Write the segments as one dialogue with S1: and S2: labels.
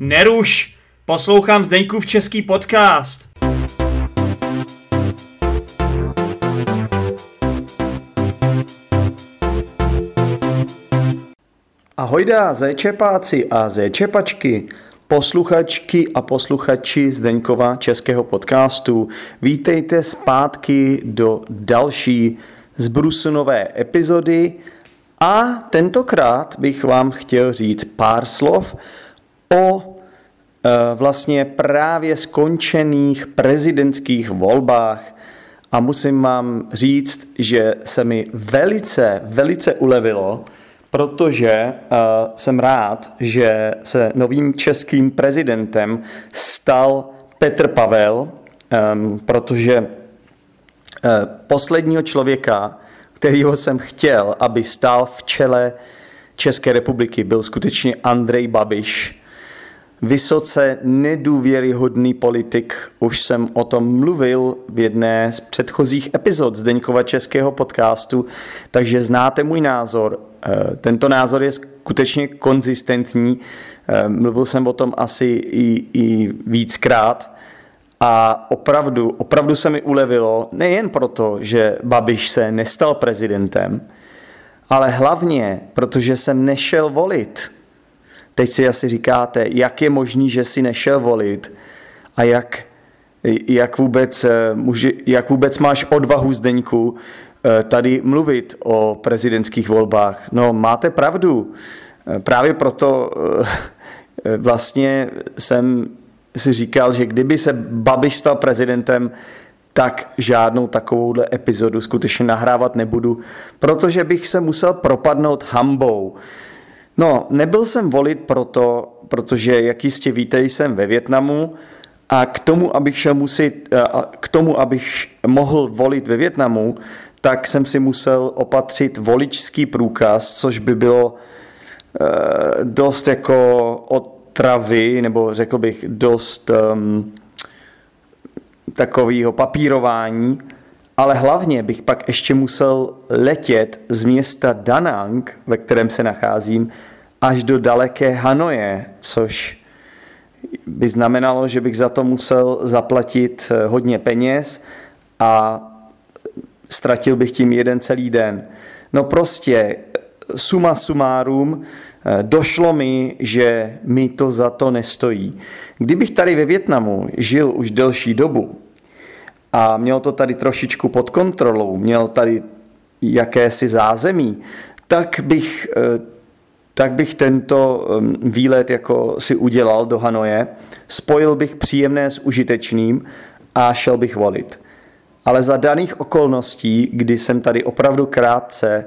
S1: Neruš! Poslouchám Zdeňkův český podcast.
S2: Ahojda, zéčepáci a zéčepačky, posluchačky a posluchači Zdeňkova českého podcastu. Vítejte zpátky do další zbrusunové epizody a tentokrát bych vám chtěl říct pár slov o e, vlastně právě skončených prezidentských volbách a musím vám říct, že se mi velice, velice ulevilo, protože uh, jsem rád, že se novým českým prezidentem stal Petr Pavel, um, protože uh, posledního člověka, kterýho jsem chtěl, aby stál v čele České republiky, byl skutečně Andrej Babiš. Vysoce nedůvěryhodný politik, už jsem o tom mluvil v jedné z předchozích epizod Zdeňkova českého podcastu, takže znáte můj názor. Eh, tento názor je skutečně konzistentní, eh, mluvil jsem o tom asi i, i víckrát a opravdu, opravdu se mi ulevilo, nejen proto, že Babiš se nestal prezidentem, ale hlavně, protože jsem nešel volit. Teď si asi říkáte, jak je možný, že si nešel volit a jak, jak, vůbec, eh, jak vůbec máš odvahu, Zdeňku, Eh, tady mluvit o prezidentských volbách. No, máte pravdu. Eh, právě proto vlastně jsem si říkal, že kdyby se Babiš stal prezidentem, tak žádnou takovouhle epizodu skutečně nahrávat nebudu, protože bych se musel propadnout hambou. No, nebyl jsem volit proto, protože, jak jistě víte, jsem ve Větnamu a k tomu, abych šel musit, k tomu, abych mohl volit ve Větnamu, tak jsem si musel opatřit voličský průkaz, což by bylo eh, dost jako otravy, nebo řekl bych dost um, takového papírování, ale hlavně bych pak ještě musel letět z města Danang, ve kterém se nacházím, až do daleké Hanoje, což by znamenalo, že bych za to musel zaplatit eh, hodně peněz a ztratil bych tím jeden celý den. No prostě suma sumárum, eh, došlo mi, že mi to za to nestojí. Kdybych tady ve Větnamu žil už delší dobu a měl to tady trošičku pod kontrolou, měl tady jakési zázemí, tak bych, eh, tak bych tento výlet jako si udělal do Hanoje, spojil bych příjemné s užitečným a šel bych volit ale za daných okolností, kdy jsem tady opravdu krátce,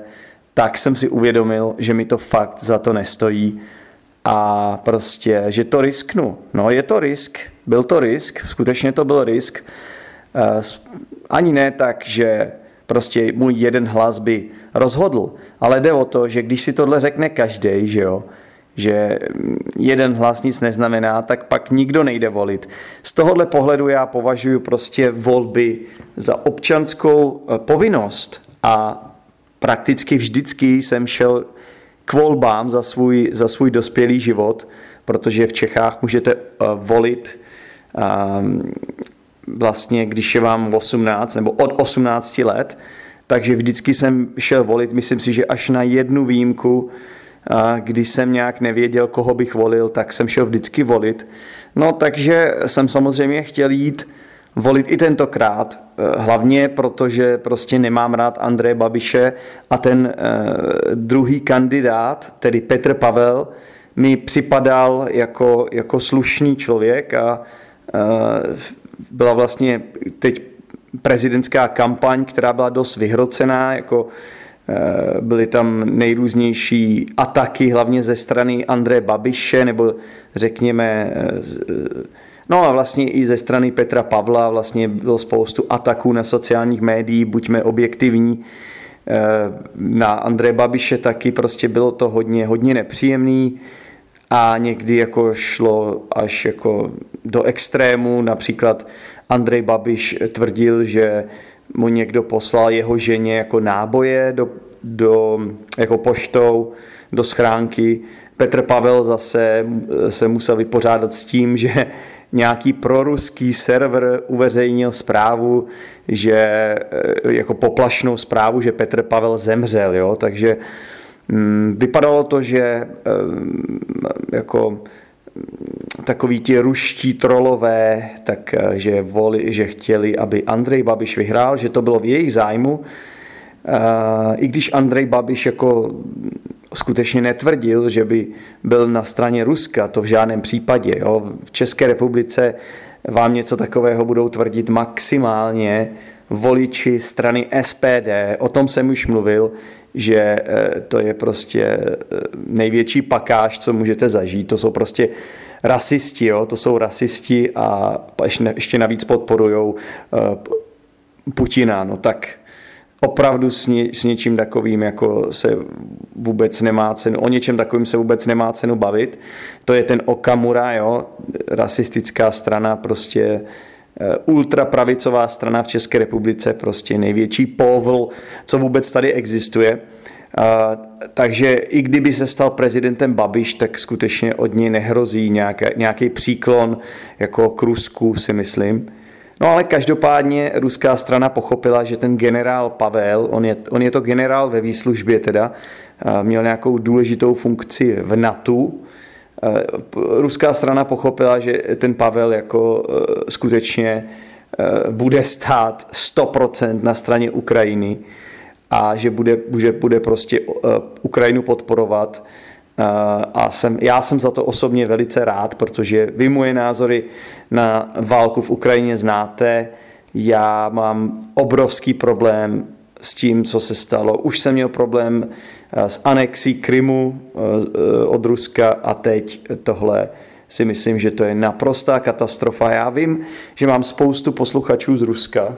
S2: tak jsem si uvědomil, že mi to fakt za to nestojí a prostě, že to risknu. No je to risk, byl to risk, skutečně to byl risk. Eh, ani ne tak, že prostě můj jeden hlas by rozhodl, ale jde o to, že když si tohle řekne každý, že jo, že jeden hlas nic neznamená, tak pak nikdo nejde volit. Z tohohle pohledu já považuji prostě volby za občanskou eh, povinnost a prakticky vždycky jsem šel k volbám za svůj, za svůj dospělý život, protože v Čechách můžete eh, volit ehm, vlastně, když je vám 18 nebo od 18 let, takže vždycky jsem šel volit, myslím si, že až na jednu výjimku, když jsem nějak nevěděl, koho bych volil, tak jsem šel vždycky volit. No takže jsem samozřejmě chtěl jít volit i tentokrát, eh, hlavně protože prostě nemám rád Andreje Babiše a ten uh, druhý kandidát, tedy Petr Pavel, mi připadal jako, jako slušný člověk a uh, byla vlastně teď prezidentská kampaň, která byla dost vyhrocená, jako Eh, byly tam nejrůznější ataky, hlavně ze strany Andreje Babiše, nebo řekněme, eh, eh, no a vlastně i ze strany Petra Pavla vlastně bylo spoustu ataků na sociálních médiích, buďme objektivní, na Andreje Babiše taky prostě bylo to hodně, hodně nepříjemný a někdy jako šlo až jako do extrému, například Andrej Babiš tvrdil, že mu někdo poslal jeho ženě jako náboje do do, jako poštou do schránky. Petr Pavel zase se musel vypořádat s tím, že nějaký proruský server uveřejnil zprávu, že eh, jako poplašnou zprávu, že Petr Pavel zemřel, jo? takže vypadalo to, že eh, jako mm, takoví ti ruští trolové, tak eh, že, voli, že chtěli, aby Andrej Babiš vyhrál, že to bylo v jejich zájmu. I když Andrej Babiš jako skutečně netvrdil, že by byl na straně Ruska, to v žádném případě. Jo. V České republice vám něco takového budou tvrdit maximálně voliči strany SPD. O tom jsem už mluvil, že eh, to je prostě eh, největší pakáž, co můžete zažít. To jsou prostě rasisti, jo? to jsou rasisti a ještě navíc podporují eh, Putina. No tak opravdu s, ně, s něčím takovým jako se vůbec nemá cenu, o něčem takovým se vůbec nemá cenu bavit. To je ten Okamura, jo, rasistická strana, prostě ultrapravicová strana v České republice, prostě největší povl, co vůbec tady existuje. A, takže i kdyby se stal prezidentem Babiš, tak skutečně od něj nehrozí nějaký, nějaký příklon jako k Rusku, si myslím. No ale každopádně ruská strana pochopila, že ten generál Pavel, on je, on je to generál ve výslužbě teda, měl nějakou důležitou funkci v NATO. Ruská strana pochopila, že ten Pavel jako e, skutečně e, bude stát 100% na straně Ukrajiny a že bude, že bude prostě Ukrajinu podporovat a jsem, já jsem za to osobně velice rád, protože vy moje názory na válku v Ukrajině znáte. Já mám obrovský problém s tím, co se stalo. Už jsem měl problém s anexí Krymu od Ruska a teď tohle si myslím, že to je naprostá katastrofa. Já vím, že mám spoustu posluchačů z Ruska,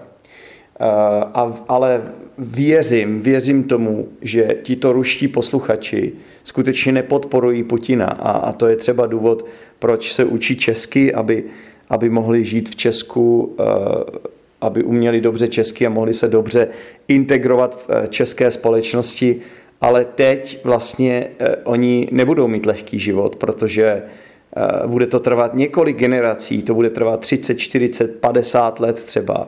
S2: ale věřím, věřím tomu, že tito ruští posluchači skutečně nepodporují Putina a, a to je třeba důvod, proč se učí česky, aby, aby mohli žít v Česku, eh, aby uměli dobře česky a mohli se dobře integrovat v eh, české společnosti, ale teď vlastně eh, oni nebudou mít lehký život, protože bude to trvat několik generací, to bude trvat 30, 40, 50 let třeba,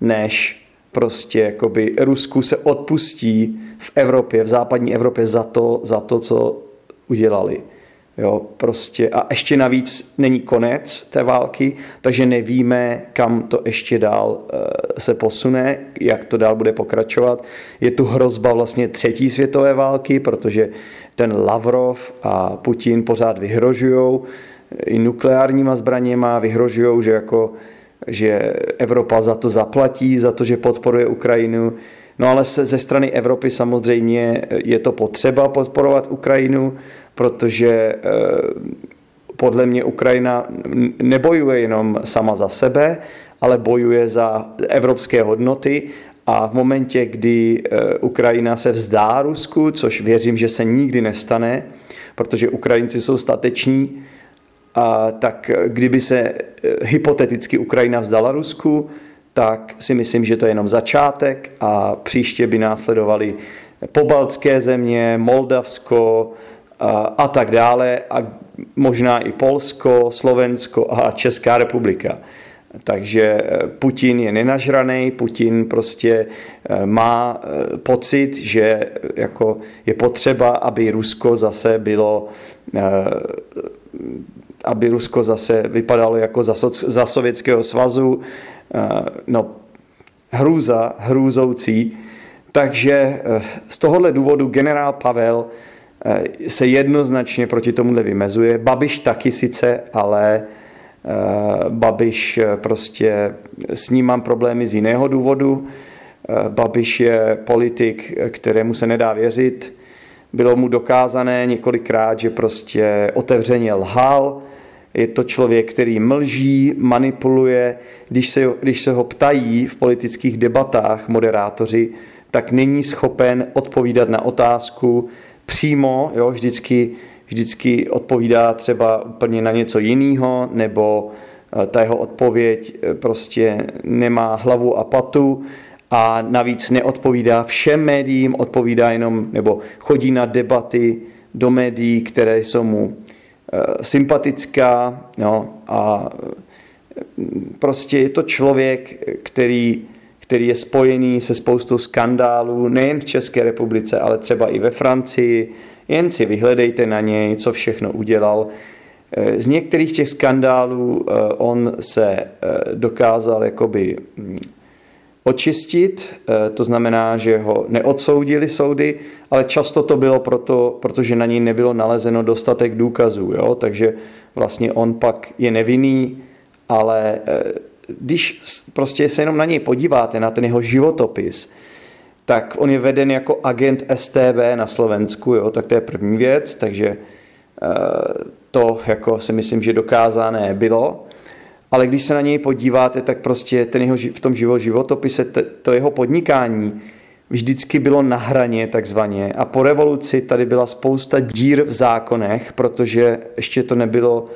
S2: než prostě jakoby Rusku se odpustí v Evropě, v západní Evropě za to, za to co udělali. Jo, prostě a ještě navíc není konec té války, takže nevíme, kam to ještě dál eh, se posune, jak to dál bude pokračovat. Je tu hrozba vlastně třetí světové války, protože ten Lavrov a Putin pořád vyhrožují i nukleárníma zbraněma, vyhrožují, že jako že Evropa za to zaplatí, za to, že podporuje Ukrajinu. No ale ze strany Evropy samozřejmě je to potřeba podporovat Ukrajinu, protože eh, podle mě Ukrajina nebojuje jenom sama za sebe, ale bojuje za evropské hodnoty. A v momentě, kdy eh, Ukrajina se vzdá Rusku, což věřím, že se nikdy nestane, protože Ukrajinci jsou stateční, a tak kdyby se eh, hypoteticky Ukrajina vzdala Rusku, tak si myslím, že to je jenom začátek a příště by následovali pobaltské země, Moldavsko a, tak dále a možná i Polsko, Slovensko a Česká republika. Takže eh, Putin je nenažraný, Putin prostě eh, má pocit, že jako je potřeba, aby Rusko zase bylo aby Rusko zase vypadalo jako za, za Sovětského svazu. Eh, no, hrůza, hrůzoucí. Takže eh, z tohohle důvodu generál Pavel eh, se jednoznačně proti tomuhle vymezuje. Babiš taky sice, ale Babiš prostě s ním mám problémy z jiného důvodu. Babiš je politik, kterému se nedá věřit. Bylo mu dokázané několikrát, že prostě otevřeně lhal, je to člověk, který mlží, manipuluje. Když se, když se ho ptají v politických debatách moderátoři, tak není schopen odpovídat na otázku přímo, jo, vždycky, vždycky odpovídá třeba úplně na něco jiného, nebo eh, ta jeho odpověď eh, prostě nemá hlavu a patu a navíc neodpovídá všem médiím, odpovídá jenom, nebo chodí na debaty do médií, které jsou mu e, sympatická no, a prostě je to člověk, který, který je spojený se spoustou skandálů, nejen v České republice, ale třeba i ve Francii. Jen si vyhledejte na něj, co všechno udělal. Z některých těch skandálů eh, on se eh, dokázal jakoby hm, očistit, eh, to znamená, že ho neodsoudili soudy, ale často to bylo proto, protože na něj nebylo nalezeno dostatek důkazů, jo? takže vlastně on pak je nevinný, ale když prostě se jenom na něj podíváte, na ten jeho životopis, tak on je veden jako agent STB na Slovensku, jo? tak to je první věc, takže to jako si myslím, že dokázané bylo. Ale když se na něj podíváte, tak prostě ten jeho, v tom život, životopise, to jeho podnikání vždycky bylo na hraně takzvaně. A po revoluci tady byla spousta dír v zákonech, protože ještě to nebylo,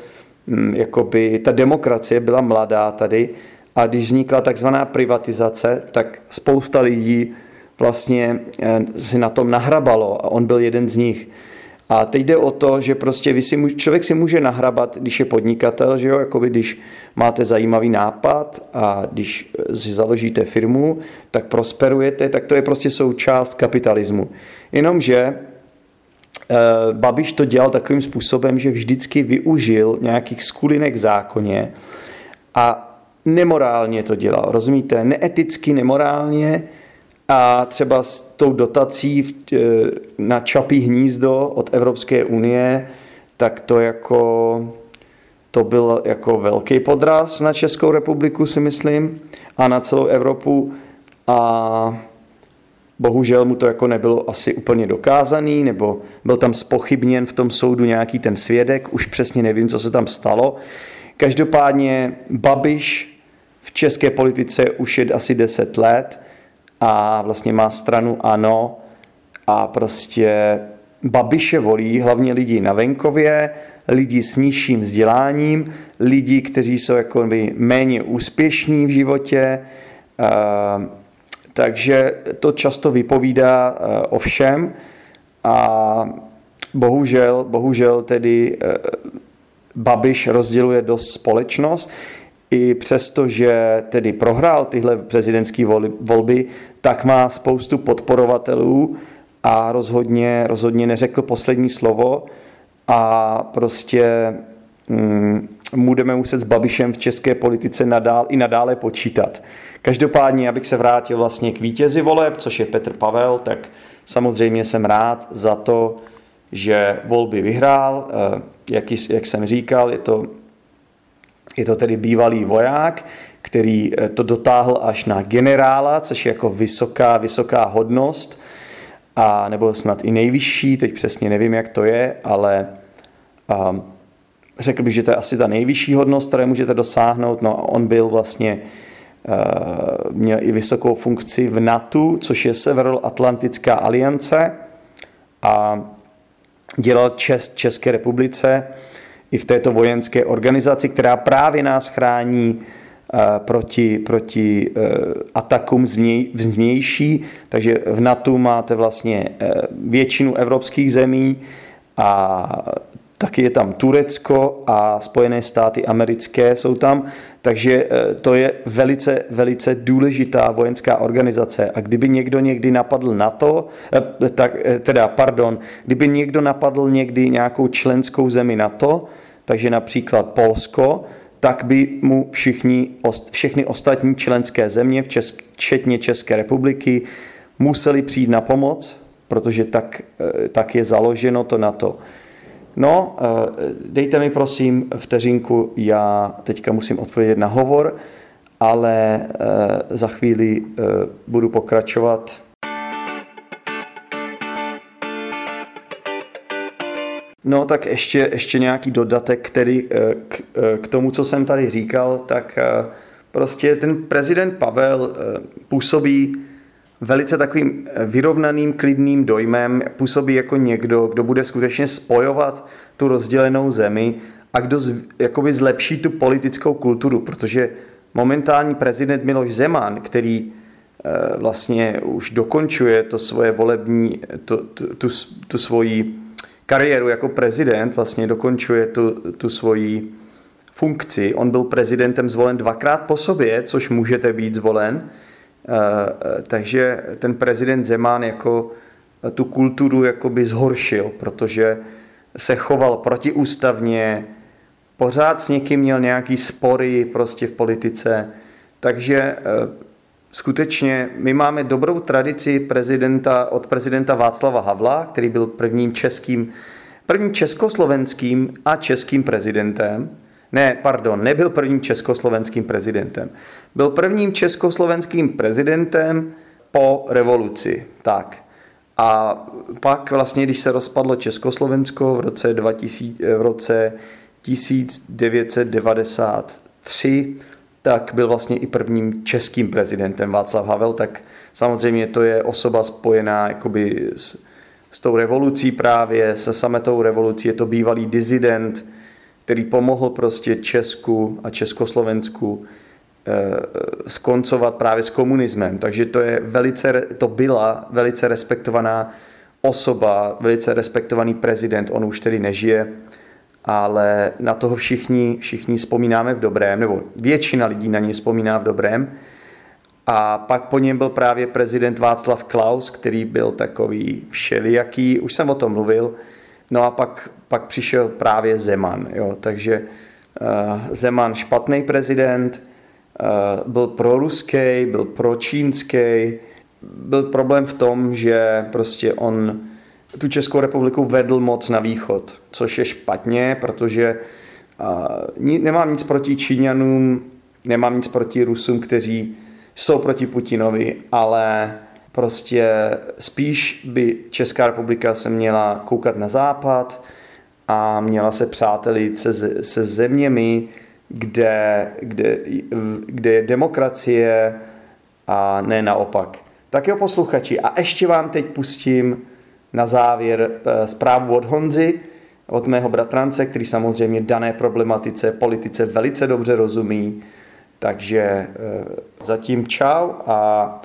S2: jakoby ta demokracie byla mladá tady a když vznikla takzvaná privatizace, tak spousta lidí vlastně eh, si na tom nahrabalo a on byl jeden z nich. A teď jde o to, že prostě vy si, člověk si může nahrabat, když je podnikatel, že jo, jakoby když máte zajímavý nápad a když si založíte firmu, tak prosperujete, tak to je prostě součást kapitalismu. Jenomže eh, Babiš to dělal takovým způsobem, že vždycky využil nějakých skulinek v zákoně a nemorálně to dělal, rozumíte? Neeticky, nemorálně, a třeba s tou dotací e, na čapí hnízdo od Evropské unie, tak to jako to byl jako velký podraz na Českou republiku, si myslím, a na celou Evropu. A bohužel mu to jako nebylo asi úplně dokázaný, nebo byl tam spochybněn v tom soudu nějaký ten svědek, už přesně nevím, co se tam stalo. Každopádně Babiš v české politice už je asi 10 let a vlastně má stranu ANO a prostě Babiše volí hlavně lidi na venkově, lidi s nižším vzděláním, lidi, kteří jsou jako méně úspěšní v životě, takže to často vypovídá o všem. A bohužel, bohužel tedy Babiš rozděluje dost společnost. I přesto, že tedy prohrál tyhle prezidentské volby, tak má spoustu podporovatelů a rozhodně, rozhodně neřekl poslední slovo. A prostě mm, budeme muset s Babišem v české politice nadál, i nadále počítat. Každopádně, abych se vrátil vlastně k vítězi voleb, což je Petr Pavel, tak samozřejmě jsem rád za to, že volby vyhrál. Eh, jak, jak jsem říkal, je to je to tedy bývalý voják, který eh, to dotáhl až na generála, což je jako vysoká, vysoká hodnost, a nebo snad i nejvyšší, teď přesně nevím, jak to je, ale um, řekl bych, že to je asi ta nejvyšší hodnost, které můžete dosáhnout. No a on byl vlastně, uh, měl i vysokou funkci v NATO, což je Severoatlantická aliance a dělal čest České republice i v této vojenské organizaci, která právě nás chrání eh, proti, proti eh, atakům zvnější. Takže v NATO máte vlastně eh, většinu evropských zemí a taky je tam Turecko a Spojené státy americké jsou tam, takže to je velice, velice důležitá vojenská organizace. A kdyby někdo někdy napadl NATO, tak, teda pardon, kdyby někdo napadl někdy nějakou členskou zemi NATO, takže například Polsko, tak by mu všichni, všechny ostatní členské země, včetně České republiky, museli přijít na pomoc, protože tak, eh, tak je založeno to na to. No, eh, dejte mi prosím vteřinku, já teďka musím odpovědět na hovor, ale eh, za chvíli budu pokračovat. No tak ještě, ještě nějaký dodatek, který eh, k, eh, k tomu, co jsem tady říkal, tak eh, prostě ten prezident Pavel působí velice takovým vyrovnaným, klidným dojmem, působí jako někdo, kdo bude skutečně spojovat tu rozdělenou zemi a kdo z, jakoby zlepší tu politickou kulturu, protože momentální prezident Miloš Zeman, který vlastně už dokončuje to svoje volební, tu, tu, tu, tu svoji kariéru jako prezident, vlastně dokončuje tu, tu svoji funkci. On byl prezidentem zvolen dvakrát po sobě, což můžete být zvolen. Takže ten prezident Zeman jako tu kulturu jakoby zhoršil, protože se choval protiústavně, pořád s někým měl nějaký spory prostě v politice. Takže eh, skutečně my máme dobrou tradici prezidenta, od prezidenta Václava Havla, který byl prvním českým, prvním československým a českým prezidentem. Ne, pardon, nebyl prvním československým prezidentem. Byl prvním československým prezidentem po revoluci. Tak. A pak vlastně, když se rozpadlo Československo v roce, 2000, v roce 1993, tak byl vlastně i prvním českým prezidentem Václav Havel, tak samozřejmě to je osoba spojená jakoby s, s tou revolucí právě, se sametou revolucí, je to bývalý dizident, který pomohl prostě Česku a Československu Eh, skoncovat právě s komunismem. Takže to, je velice, to byla velice respektovaná osoba, velice respektovaný prezident, on už tedy nežije, ale na toho všichni, všichni vzpomínáme v dobrém, nebo většina lidí na něj vzpomíná v dobrém. A pak po něm byl právě prezident Václav Klaus, který byl takový všelijaký, už jsem o tom mluvil, no a pak, pak přišel právě Zeman, jo, takže uh, Zeman špatný prezident, Eh, byl proruský, byl pročínský. Byl problém v tom, že prostě on tu Českou republiku vedl moc na východ, což je špatně, protože uh, nemám nic proti Číňanům, nemám nic proti Rusům, kteří jsou proti Putinovi, ale prostě spíš by Česká republika se měla koukat na západ a měla se přátelit se, se zeměmi, kde, kde, kde je demokracie a ne naopak. Tak jo, posluchači, a ještě vám teď pustím na závěr eh, zprávu od Honzy, od mého bratrance, který samozřejmě dané problematice, politice velice dobře rozumí. Takže eh, zatím čau a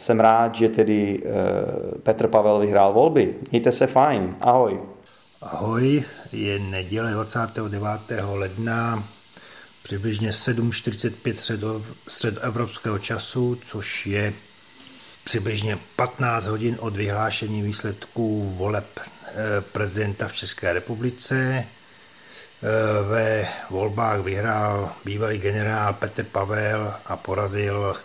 S2: jsem rád, že tedy eh, Petr Pavel vyhrál volby. Mějte se fajn. Ahoj.
S3: Ahoj, je neděle 29. ledna přibližně 7.45 střed, střed evropského času, což je přibližně 15 hodin od vyhlášení výsledků voleb eh, prezidenta v České republice. Eh, ve volbách vyhrál bývalý generál Petr Pavel a porazil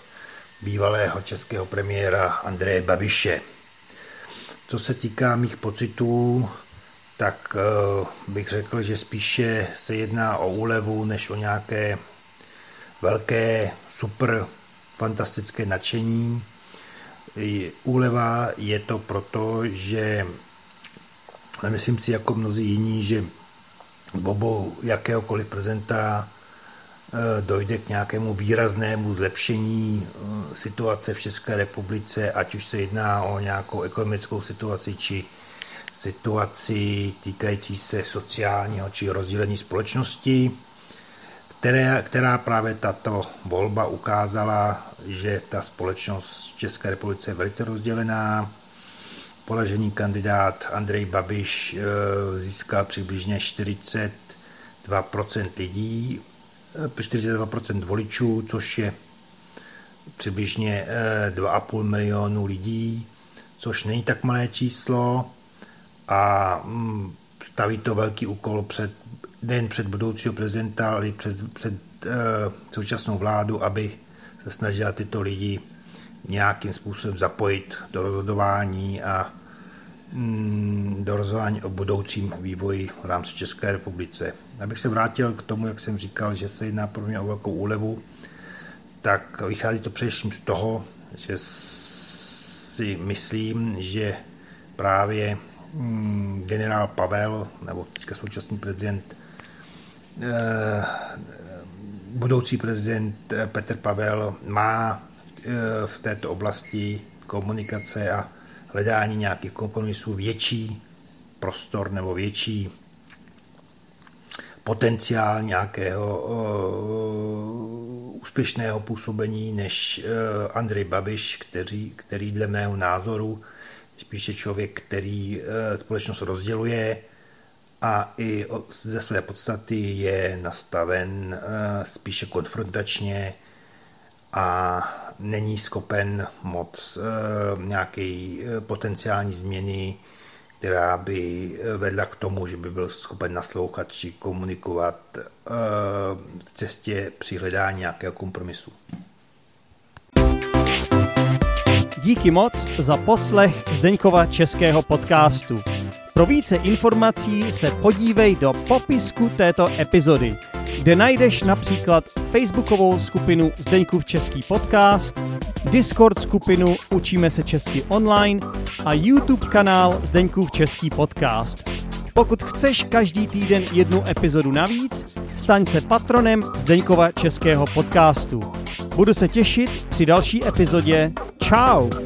S3: bývalého českého premiéra Andreje Babiše. Co se týká mých pocitů, tak eh, bych řekl, že spíše se jedná o úlevu, než o nějaké velké, super, fantastické nadšení. Úleva je to proto, že myslím si jako mnozí jiní, že v obou jakéhokoliv prezenta dojde k nějakému výraznému zlepšení eh, situace v České republice, ať už se jedná o nějakou ekonomickou situaci či situaci týkající se sociálního či rozdělení společnosti, které, která právě tato volba ukázala, že ta společnost v České republice je velice rozdělená. Položený kandidát Andrej Babiš eh, získal přibližně 42% lidí, 42% eh, voličů, což je přibližně 2,5 eh, milionu lidí, což není tak malé číslo. A mm, staví to velký úkol před, nejen před budoucího prezidenta, ale i před, před uh, současnou vládu, aby se snažila tyto lidi nějakým způsobem zapojit do rozhodování a do rozhodování o budoucím vývoji v rámci České republice. Abych se vrátil k tomu, jak jsem říkal, že se jedná pro mě o velkou úlevu, tak vychází to především z toho, že si myslím, že právě Mm, generál Pavel, nebo teďka současný prezident, eh, budoucí prezident Petr Pavel má eh, v této oblasti komunikace a hledání nějakých kompromisů větší prostor nebo větší potenciál nějakého úspěšného působení než eh, Andrej Babiš, který, který dle mého názoru spíše člověk, který eh, společnost rozděluje a i ze své podstaty je nastaven spíše konfrontačně a není schopen moc nějaké potenciální změny která by eh, vedla k tomu, že by byl schopen naslouchat či komunikovat eh, v cestě při hledání nějakého kompromisu.
S2: Díky moc za poslech Zdeňkova českého podcastu. Pro více informací se podívej do popisku této epizody, kde najdeš například facebookovou skupinu Zdeňkův český podcast, Discord skupinu Učíme se česky online a YouTube kanál Zdeňkův český podcast. Pokud chceš každý týden jednu epizodu navíc, staň se patronem Zdeňkova českého podcastu. Budu se těšit při další epizodě. Ciao!